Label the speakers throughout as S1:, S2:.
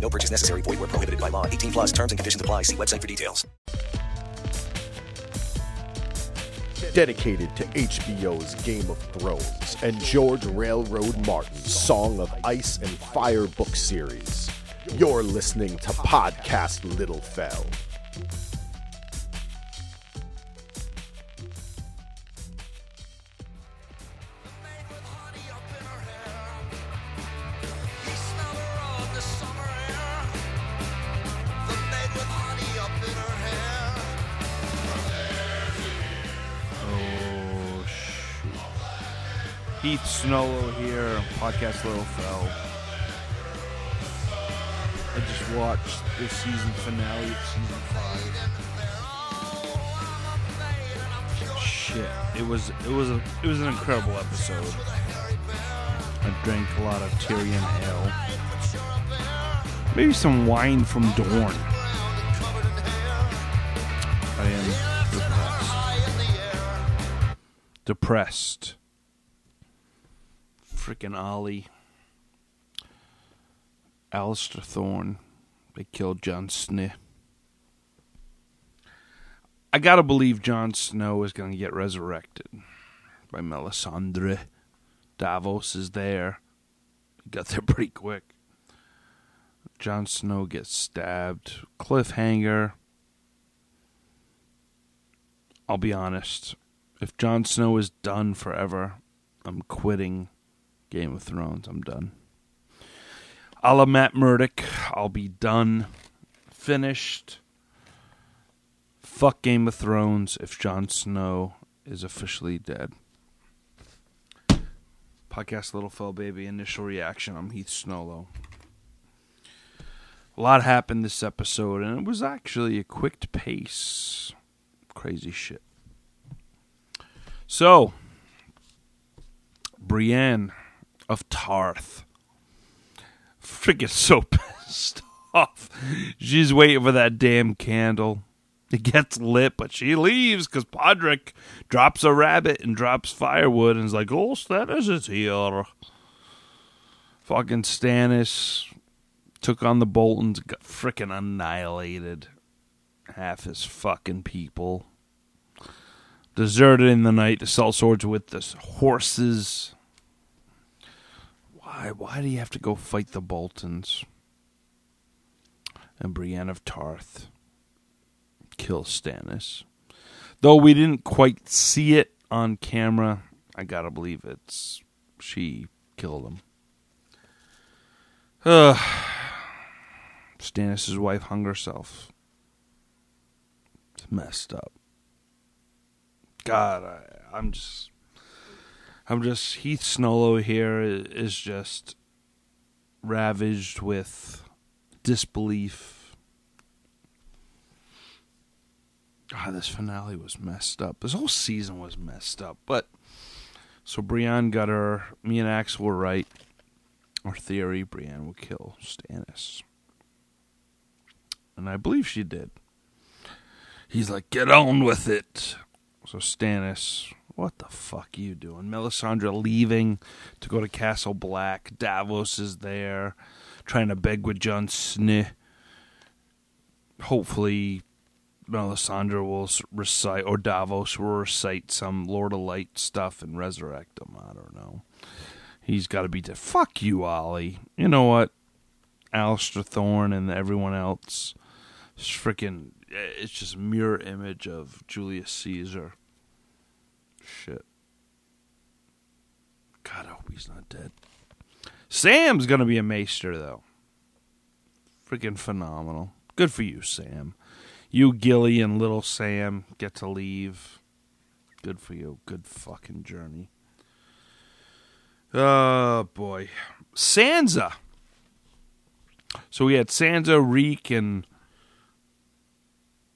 S1: No purchase necessary. Void where prohibited by law. 18 plus terms and conditions apply. See website for details.
S2: Dedicated to HBO's Game of Thrones and George Railroad Martin's Song of Ice and Fire book series. You're listening to Podcast Little Fell.
S3: Heath Snowlo here, Podcast Little Fell. I just watched the season finale of season five. Shit, it was it was a it was an incredible episode. I drank a lot of Tyrion ale, maybe some wine from Dorne. I am depressed. Depressed. Freaking Ollie. Alliser Thorne. They killed Jon Snow. I gotta believe Jon Snow is gonna get resurrected by Melisandre. Davos is there. He got there pretty quick. Jon Snow gets stabbed. Cliffhanger. I'll be honest. If Jon Snow is done forever, I'm quitting Game of Thrones. I'm done. A la Matt Murdock, I'll be done. Finished. Fuck Game of Thrones if Jon Snow is officially dead. Podcast Little Fell Baby, initial reaction. I'm Heath Snowlo. A lot happened this episode, and it was actually a quick pace. Crazy shit. So, Brienne of Tarth. Freaking so pissed off. She's waiting for that damn candle. It gets lit, but she leaves because Podrick drops a rabbit and drops firewood and is like, oh, Stannis is here. Fucking Stannis took on the Boltons, got freaking annihilated. Half his fucking people. Deserted in the night to sell swords with the horses. Why? Why do you have to go fight the Boltons? And Brienne of Tarth kill Stannis. Though we didn't quite see it on camera, I gotta believe it's she killed him. Ugh. Stannis' wife hung herself. It's messed up. God, I, I'm just, I'm just Heath Snowlo here is just ravaged with disbelief. God, this finale was messed up. This whole season was messed up. But so Brienne got her. Me and Axel were right. Our theory: Brienne will kill Stannis, and I believe she did. He's like, "Get on with it." So Stannis, what the fuck are you doing? Melisandre leaving to go to Castle Black. Davos is there, trying to beg with Jon Snow. Hopefully, Melisandre will recite, or Davos will recite some Lord of Light stuff and resurrect him. I don't know. He's got to be dead. Fuck you, Ollie. You know what? Alliser Thorne and everyone else. It's freaking. Eh, it's just a mirror image of Julius Caesar. Shit. God, I hope he's not dead. Sam's gonna be a maester though. Freaking phenomenal. Good for you, Sam. You, Gilly, and little Sam get to leave. Good for you. Good fucking journey. Oh boy, Sansa. So we had Sansa, Reek, and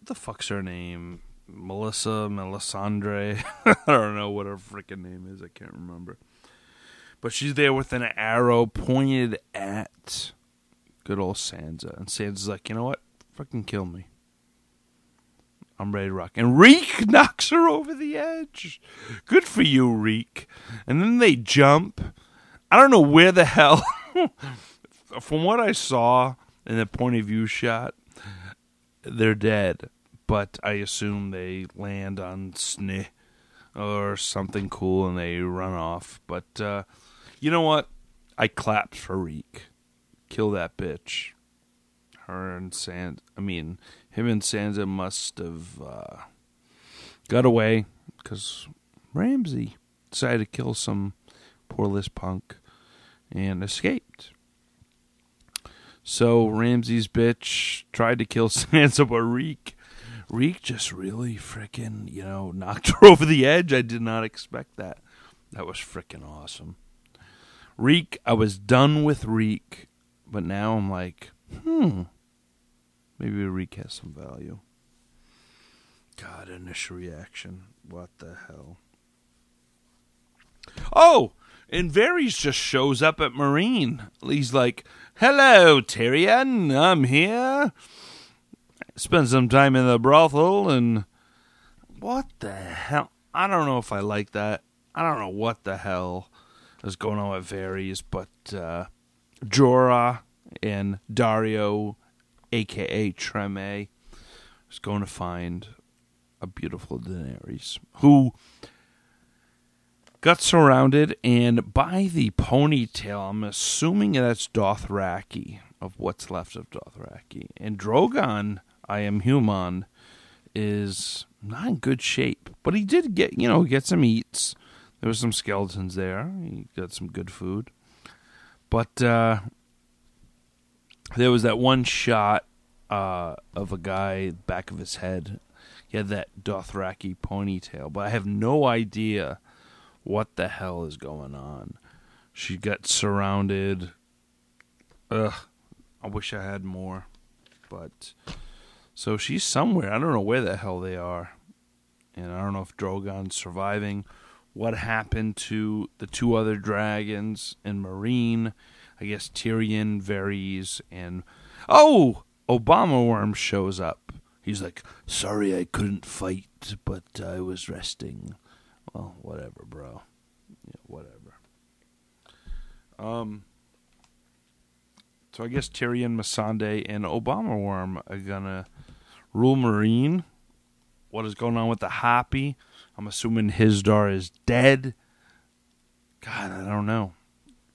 S3: the fuck's her name? Melissa, Melisandre. I don't know what her freaking name is. I can't remember. But she's there with an arrow pointed at good old Sansa. And Sansa's like, you know what? Fucking kill me. I'm ready to rock. And Reek knocks her over the edge. Good for you, Reek. And then they jump. I don't know where the hell. From what I saw in the point of view shot, they're dead. But I assume they land on Sneh or something cool and they run off. But uh, you know what? I clapped for Reek. Kill that bitch. Her and Sand. I mean, him and Sansa must have uh, got away because Ramsay decided to kill some poor List punk and escaped. So Ramsay's bitch tried to kill Sansa, but Reek, Reek just really freaking, you know, knocked her over the edge. I did not expect that. That was freaking awesome. Reek, I was done with Reek, but now I'm like, hmm, maybe Reek has some value. God, initial reaction. What the hell? Oh, and Varys just shows up at Meereen. He's like, Hello, Tyrion. I'm here. Spend some time in the brothel and. What the hell? I don't know if I like that. I don't know what the hell is going on with Varys, but uh, Jorah and Daario, aka Treme, is going to find a beautiful Daenerys who got surrounded and by the ponytail, I'm assuming that's Dothraki of what's left of Dothraki. And Drogon, I am human, is not in good shape. But he did get, you know, get some eats. There was some skeletons there. He got some good food. But uh, there was that one shot uh, of a guy back of his head. He had that Dothraki ponytail, but I have no idea what the hell is going on. She got surrounded. Ugh, I wish I had more, but so she's somewhere. I don't know where the hell they are, and I don't know if Drogon's surviving. What happened to the two other dragons and Meereen? I guess Tyrion, Varys, and oh, Obama Worm shows up. He's like, "Sorry, I couldn't fight, but I was resting." Well, whatever, bro. Yeah, whatever. Um. So I guess Tyrion, Missandei, and Obama Worm are um, uh, gonna rule Meereen. What is going on with the Harpy? I'm assuming Hizdahr is dead. God, I don't know.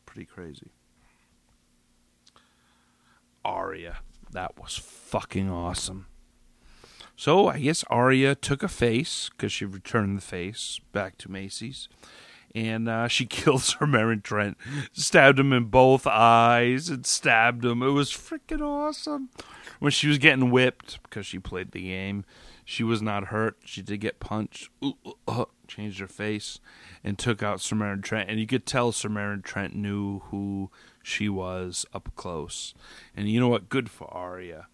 S3: Pretty crazy. Arya. That was fucking awesome. So I guess Arya took a face because she returned the face back to Macy's, and uh, she kills Sir Meryn Trant, stabbed him in both eyes, and stabbed him. It was freaking awesome. When she was getting whipped because she played the game, she was not hurt. She did get punched, ooh, uh, changed her face, and took out Sir Meryn Trant. And you could tell Sir Meryn Trant knew who she was up close. And you know what? Good for Arya.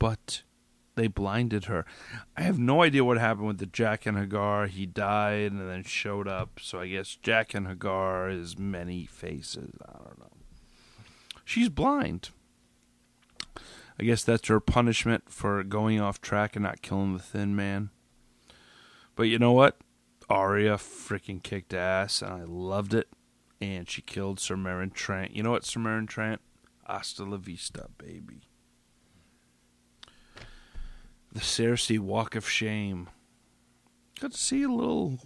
S3: But they blinded her. I have no idea what happened with the Jaqen H'ghar. He died and then showed up. So I guess Jaqen H'ghar is many faces. I don't know. She's blind. I guess that's her punishment for going off track and not killing the thin man. But you know what? Arya freaking kicked ass, and I loved it. And she killed Sir Meryn Trant. You know what, Sir Meryn Trant? Hasta la vista, baby. The Cersei Walk of Shame. Got to see a little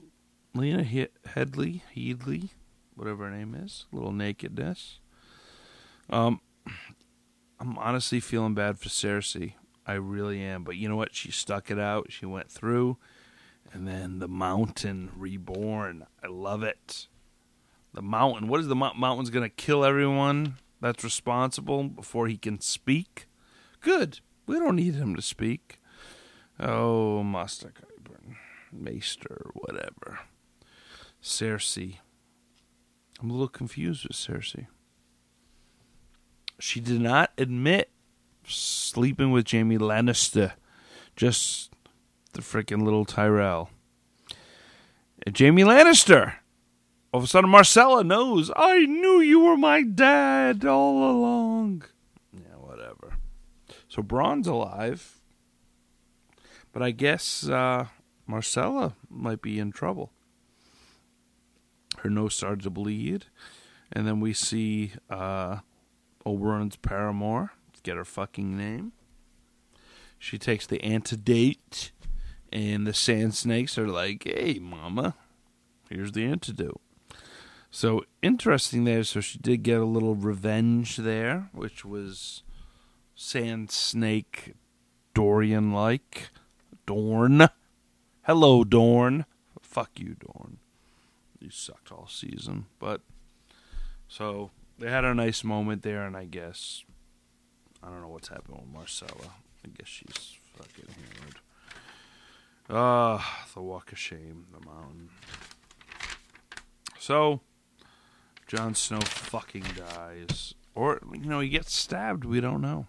S3: Lena he- Headley, Headley, whatever her name is, little nakedness. Um, I'm honestly feeling bad for Cersei. I really am. But you know what? She stuck it out. She went through. And then the mountain reborn. I love it. The mountain. What is the mo- mountain's going to kill everyone that's responsible before he can speak? Good. We don't need him to speak. Oh, Master Qyburn, Maester, whatever. Cersei. I'm a little confused with Cersei. She did not admit sleeping with Jaime Lannister, just the freaking little Tyrell. And Jaime Lannister. All of a sudden, Myrcella knows. I knew you were my dad all along. Yeah, whatever. So Bronn's alive. But I guess uh, Myrcella might be in trouble. Her nose started to bleed. And then we see uh, Oberyn's paramour get her fucking name. She takes the antidote, and the sand snakes are like, hey, mama, here's the antidote. So interesting there. So she did get a little revenge there, which was sand snake Dorian like. Dorne. Hello, Dorne. Fuck you, Dorne. You sucked all season. But so they had a nice moment there, and I guess I don't know what's happening with Myrcella. I guess she's fucking hammered. Ah, the walk of shame, the mountain. So, Jon Snow fucking dies. Or, you know, he gets stabbed. We don't know.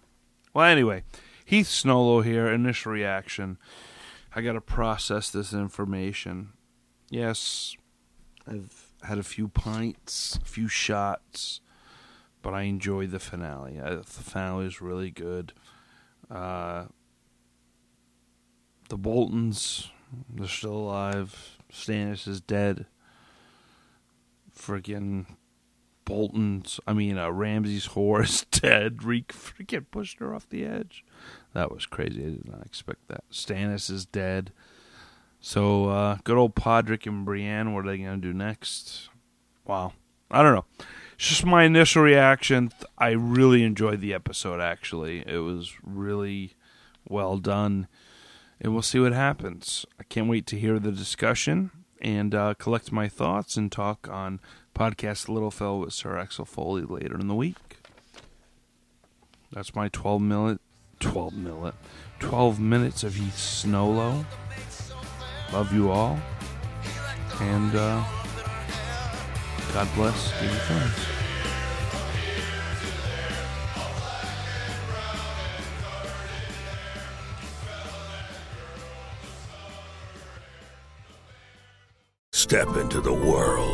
S3: Well, anyway, Heath Snowlo here. Initial reaction. I got to process this information. Yes, I've had a few pints, a few shots, but I enjoyed the finale. I, the finale is really good. Uh, the Boltons, they're still alive. Stannis is dead. Freaking Bolton's, I mean, uh, Ramsay's horse dead. Reek freaking pushed her off the edge. That was crazy. I did not expect that. Stannis is dead. So, uh, good old Podrick and Brienne, what are they going to do next? Wow. I don't know. It's just my initial reaction. I really enjoyed the episode, actually. It was really well done. And we'll see what happens. I can't wait to hear the discussion and uh, collect my thoughts and talk on podcast Little Fell with Sir Axel Foley later in the week. That's my 12 minute, 12 minute, 12 minutes of Heath Snowlo. Love you all. And uh, God bless Game of Thrones.
S4: Step into the world